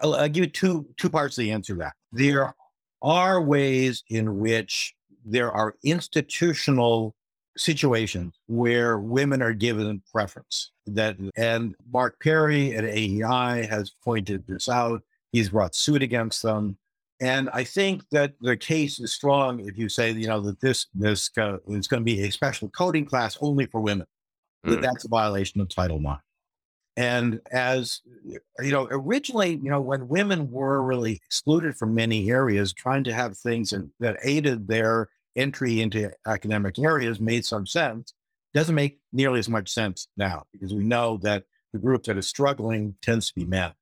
I'll, I'll give you two two parts of the answer to that. There are ways in which there are institutional situations where women are given preference. That and Mark Perry at AEI has pointed this out. He's brought suit against them. And I think that the case is strong if you say, you know, that this this uh, is going to be a special coding class only for women. That Mm. that's a violation of Title IX. And as you know, originally, you know, when women were really excluded from many areas, trying to have things that, that aided their entry into academic areas made some sense. Doesn't make nearly as much sense now because we know that the group that is struggling tends to be men,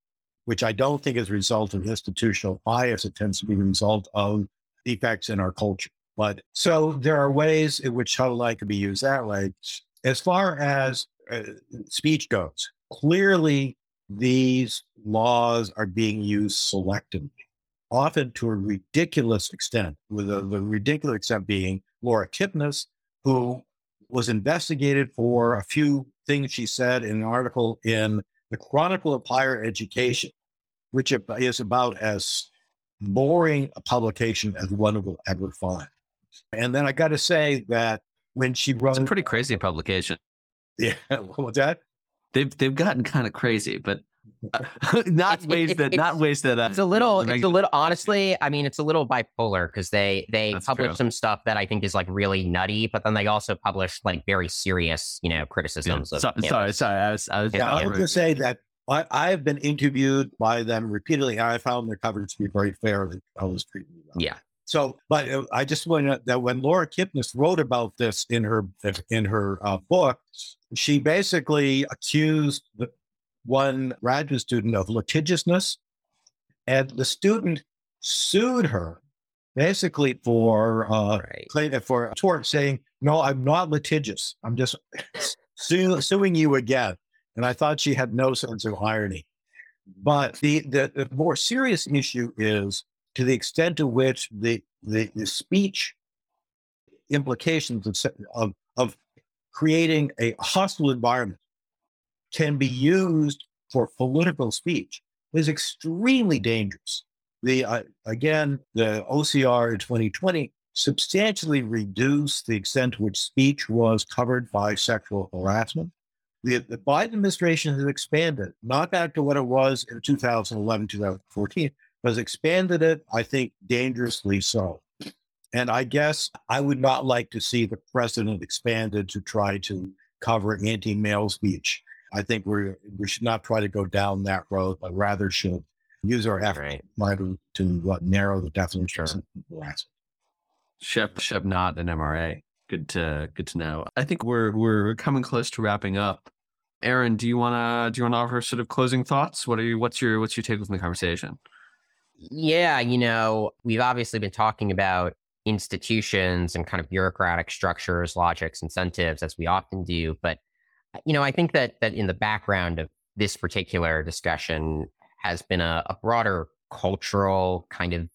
which I don't think is a result of institutional bias. It tends to be a result of defects in our culture. But so there are ways in which Title IX could be used that way. As far as uh, speech goes, clearly these laws are being used selectively, often to a ridiculous extent, with the, the ridiculous extent being Laura Kipnis, who was investigated for a few things she said in an article in the Chronicle of Higher Education, which is about as boring a publication as one will ever find. And then I got to say that when she wrote, It's a pretty crazy publication. [laughs] yeah, what was that? They've they've gotten kind of crazy, but [laughs] not It's- ways it- that not it's- ways that uh, It's a little, the it's a little, honestly, I mean, it's a little bipolar because they, they That's publish true. some stuff that I think is like really nutty, but then they also publish like very serious, you know, Yeah. criticisms of So- campus. sorry, sorry. I was, I was. Yeah, Yeah, I was going to say that I, I have been interviewed by them repeatedly. and I found their coverage to be very fair. They always treat me well. Yeah. So, but uh, I just want to that when Laura Kipnis wrote about this in her in her uh, book, she basically accused the, one graduate student of litigiousness, and the student sued her basically for uh, Right. claim for a tort, saying, "No, I'm not litigious. I'm just [laughs] su- suing you again." And I thought she had no sense of irony. But the, the, the more serious issue is to the extent to which the, the, the speech implications of, of, of creating a hostile environment can be used for political speech is extremely dangerous. The uh, again, the OCR in 2020 substantially reduced the extent to which speech was covered by sexual harassment. The, the Biden administration has expanded, not back to what it was in 2011, 2014, but has expanded it, I think, dangerously so. And I guess I would not like to see the president expanded to try to cover anti male speech. I think we we should not try to go down that road, but rather should use our effort Right. try to, to uh, narrow the definition Sure. of harassment. Shep Shep not an MRA. Good to good to know. I think we're we're coming close to wrapping up. Aaron, do you wanna do you wanna offer sort of closing thoughts? What are you what's your what's your take from the conversation? Yeah, you know, we've obviously been talking about institutions and kind of bureaucratic structures, logics, incentives, as we often do. But you know, I think that that in the background of this particular discussion has been a, a broader cultural kind of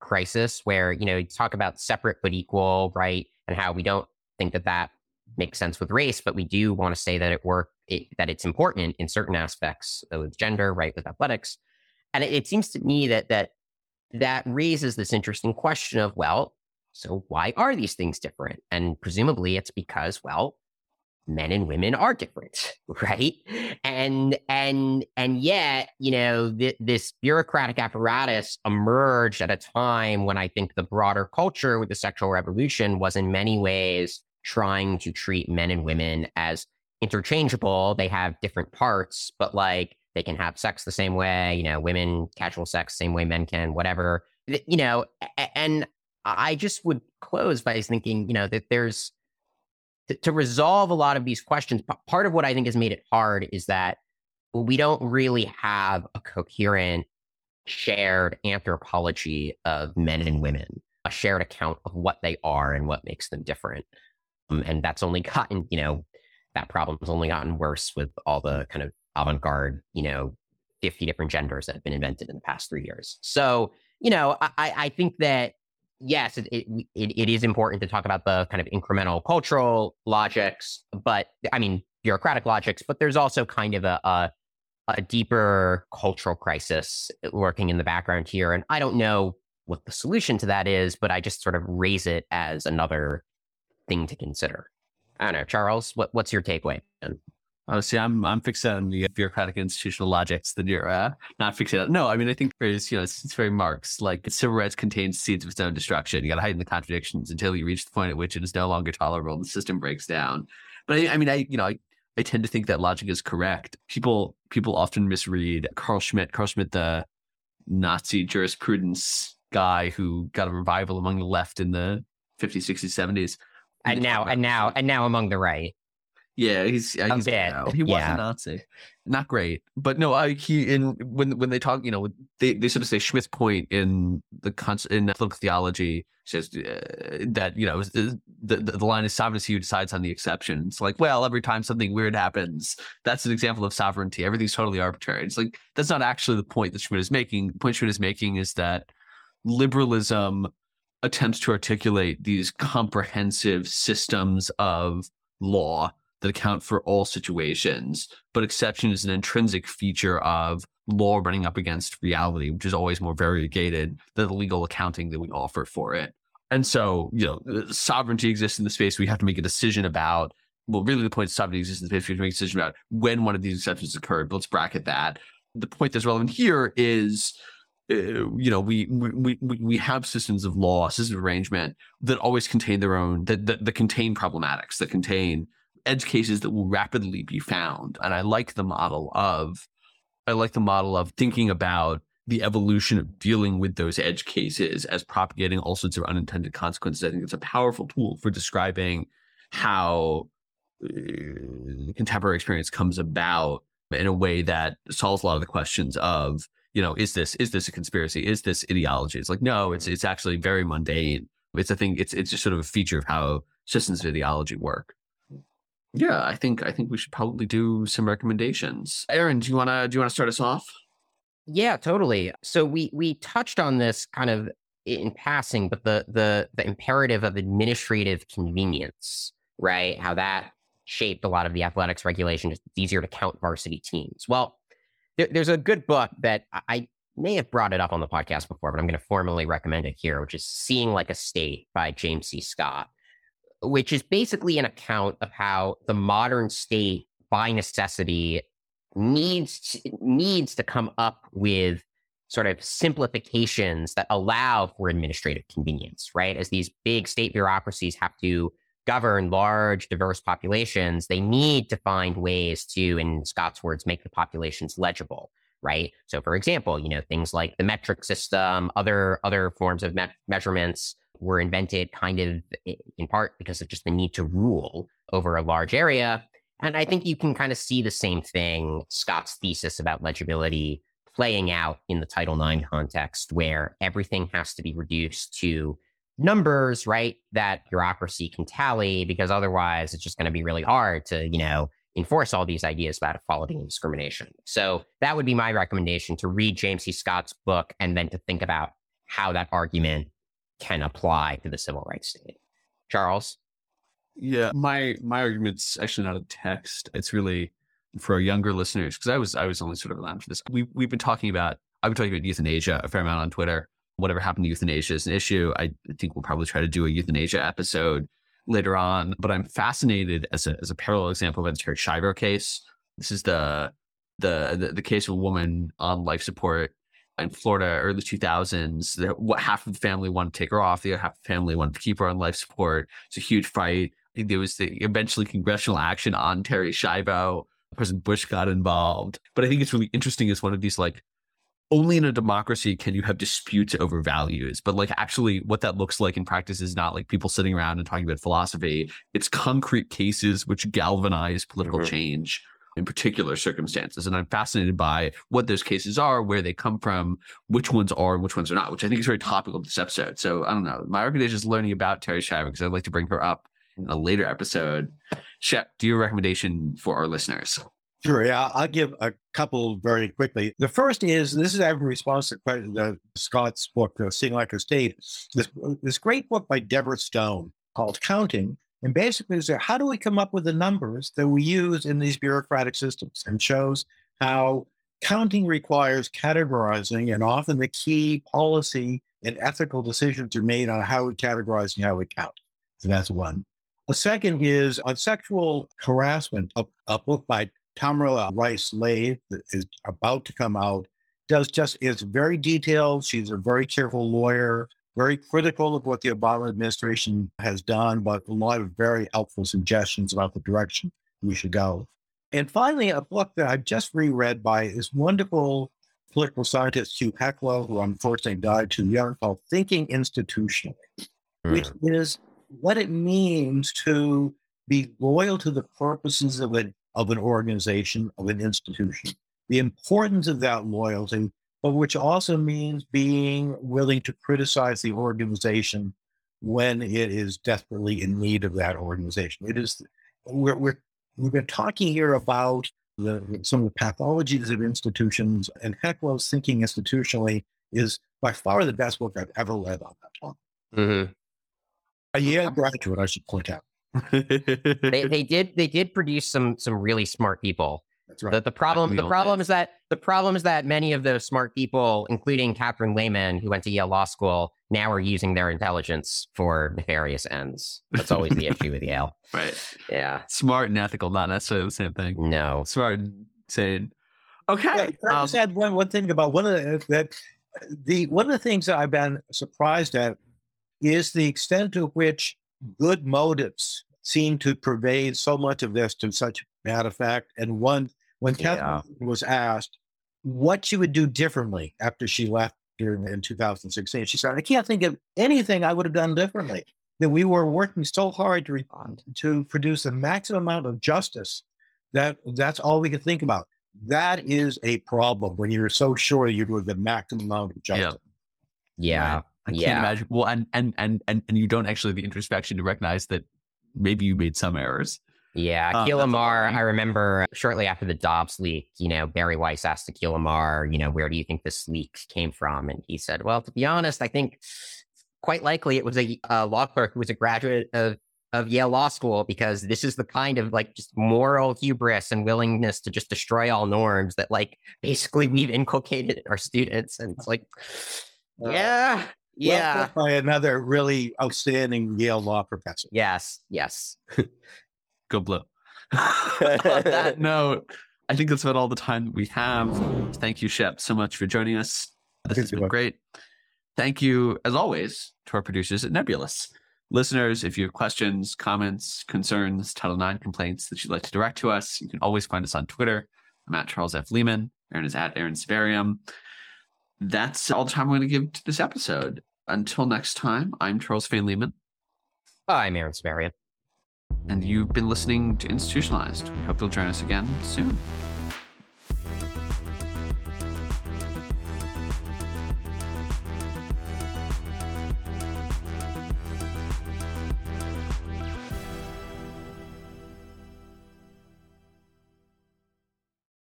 crisis where you know you talk about separate but equal, right, and how we don't think that that makes sense with race, but we do want to say that it work it, that it's important in certain aspects with gender, right, with athletics. And it, it seems to me that that that raises this interesting question of well, so why are these things different? And presumably it's because well, men and women are different, [laughs] right? And and and yet, you know, th- this bureaucratic apparatus emerged at a time when I think the broader culture with the sexual revolution was in many ways trying to treat men and women as interchangeable. They have different parts, but like they can have sex the same way, you know, women casual sex same way men can, whatever. You know, and I just would close by thinking, you know, that there's to, resolve a lot of these questions. p- Part of what I think has made it hard is that we don't really have a coherent shared anthropology of men and women, a shared account of what they are and what makes them different. Um, and that's only gotten, you know, that problem's only gotten worse with all the kind of avant garde, you know, 50 different genders that have been invented in the past three years. So, you know, I, I think that yes, it, it, it is important to talk about the kind of incremental cultural logics, but I mean, bureaucratic logics, but there's also kind of a, a, a deeper cultural crisis uh, working in the background here. And I don't know what the solution to that is, but I just sort of raise it as another thing to consider. I don't know, Charles, what, what's your takeaway? Honestly, I'm I'm fixated on the bureaucratic institutional logics that you're uh, not fixated. No, I mean I think there's you know it's, it's very Marx. Like civil rights contains seeds of its own destruction. You got to heighten the contradictions until you reach the point at which it is no longer tolerable. The system breaks down. But I, I mean I you know I, I tend to think that logic is correct. People people often misread Carl Schmitt. Carl Schmitt, the Nazi jurisprudence guy who got a revival among the left in the 50s, 60s, 70s. And now, and now, and now among the right. Yeah, he's, uh, he's bit. he was Yeah. a Nazi, not great, but no, I, he in when when they talk, you know, they, they sort of say Schmitt's point in the con- in political theology says uh, that you know the, the the line is sovereignty who decides on the exception. It's like, well, every time something weird happens, that's an example of sovereignty. Everything's totally arbitrary. It's like that's not actually the point that Schmitt is making. The point Schmitt is making is that liberalism attempts to articulate these comprehensive systems of law that account for all situations, but exception is an intrinsic feature of law running up against reality, which is always more variegated than the legal accounting that we offer for it. And so, you know, sovereignty exists in the space. We have to make a decision about. Well, really, the point of sovereignty exists in the space. We have to make a decision about when one of these exceptions occurred. But let's bracket that. The point that's relevant here is uh, you know, we, we we we have systems of law, systems of arrangement that always contain their own that, that that contain problematics, that contain edge cases that will rapidly be found. And I like the model of I like the model of thinking about the evolution of dealing with those edge cases as propagating all sorts of unintended consequences. I think it's a powerful tool for describing how uh, contemporary experience comes about in a way that solves a lot of the questions of you know is this is this a conspiracy? Is this ideology? It's like no it's it's actually very mundane. It's a thing it's it's just sort of a feature of how systems of ideology work yeah i think i think we should probably do some recommendations aaron do you want to do you want to start us off Yeah, totally. So we we touched on this kind of in passing, but the the the imperative of administrative convenience, right? How that shaped a lot of the athletics regulation. It's easier to count varsity teams. Well, there, there's a good book that I may have brought it up on the podcast before, but I'm going to formally recommend it here, which is "Seeing Like a State" by James C. Scott, which is basically an account of how the modern state, by necessity, needs needs to come up with sort of simplifications that allow for administrative convenience, right? As these big state bureaucracies have to govern large, diverse populations, they need to find ways to, in Scott's words, make the populations legible, right? So, for example, you know things like the metric system, other other forms of me- measurements were invented kind of in part because of just the need to rule over a large area. And I think you can kind of see the same thing, Scott's thesis about legibility playing out in the Title IX context, where everything has to be reduced to numbers, right? That bureaucracy can tally, because otherwise it's just going to be really hard to, you know, enforce all these ideas about equality and discrimination. So that would be my recommendation to read James C. Scott's book and then to think about how that argument can apply to the civil rights state. Charles? Yeah, my my argument's actually not a text. It's really for our younger listeners because I was I was only sort of around for this. We we've been talking about I've been talking about euthanasia a fair amount on Twitter. Whatever happened to euthanasia is an issue. I think we'll probably try to do a euthanasia episode later on. But I'm fascinated as a as a parallel example of the Terri Schiavo case. This is the the the, the case of a woman on life support in Florida, early 2000s. The, what half of the family wanted to take her off, the other half of the family wanted to keep her on life support. It's a huge fight. I think there was the eventually congressional action on Terri Schiavo. President Bush got involved. But I think it's really interesting as one of these like only in a democracy can you have disputes over values. But like actually what that looks like in practice is not like people sitting around and talking about philosophy. It's concrete cases which galvanize political Mhm. change. in particular circumstances. And I'm fascinated by what those cases are, where they come from, which ones are and which ones are not, which I think is very topical to this episode. So I don't know. My recommendation is learning about Terri Schiavo because I'd like to bring her up in a later episode. Shep, do your recommendation for our listeners. Sure. Yeah, I'll give a couple very quickly. The first is this is in response to the Scott's book, uh, Seeing Like a State. This this great book by Deborah Stone called Counting, and basically is how do we come up with the numbers that we use in these bureaucratic systems, and shows how counting requires categorizing, and often the key policy and ethical decisions are made on how we categorize and how we count. So that's one. The second is on sexual harassment, a, a book by Tamara Rice Lave is about to come out. Does just is very detailed. She's a very careful lawyer, very critical of what the Obama administration has done, but a lot of very helpful suggestions about the direction we should go. And finally, a book that I've just reread by this wonderful political scientist Hugh Heclo, who unfortunately died too young, called Thinking Institutionally, mm. which is what it means to be loyal to the purposes of an of an organization, of an institution. The importance of that loyalty, but which also means being willing to criticize the organization when it is desperately in need of that organization. It is we're, we're we've been talking here about the, some of the pathologies of institutions, and Heclo's thinking institutionally is by far the best book I've ever read on that topic. Mm-hmm. A Yale graduate, I should point out they [laughs] they did they did produce some some really smart people. That's right. The, the problem the problem is that the problem is that many of those smart people, including Catherine Lhamon, who went to Yale Law School, now are using their intelligence for nefarious ends. That's always the issue with Yale. [laughs] Right. Yeah. Smart and ethical, not necessarily the same thing. No. Smart and sane. Okay. Yeah, I just um, add one one thing about one of the that the one of the things that I've been surprised at is the extent to which good motives seem to pervade so much of this to such bad effect. And one, when Catherine yeah. was asked what she would do differently after she left during in 2016, she said, "I can't think of anything I would have done differently. That we were working so hard to respond to produce the maximum amount of justice that that's all we could think about. That is a problem when you're so sure you're doing the maximum amount of justice. Yeah. yeah. I can't yeah. imagine. Well, and, and and and and you don't actually have the introspection to recognize that maybe you made some errors. Yeah, uh, Akhil Amar, I remember shortly after the Dobbs leak, you know, Bari Weiss asked Akhil Amar, you know, where do you think this leak came from? And he said, well, to be honest, I think quite likely it was a, a law clerk who was a graduate of, of Yale Law School because this is the kind of like just moral hubris and willingness to just destroy all norms that like basically we've inculcated in our students. And it's like, yeah, yeah. by another really outstanding Yale law professor. Yes. Yes. [laughs] Go blue. [laughs] On that [laughs] note, I think that's about all the time we have. Thank you, Shep, so much for joining us. This has been great. Thank you, as always, to our producers at Nebulous. Listeners, if you have questions, comments, concerns, Title IX complaints that you'd like to direct to us, you can always find us on Twitter. I'm at Charles F. Lehman. Aaron is at Aaron Sibarium that's all the time we're going to give to this episode. Until next time, I'm Charles Fain Lehman. I'm Aaron Sibarium. And you've been listening to Institutionalized. We hope you'll join us again soon.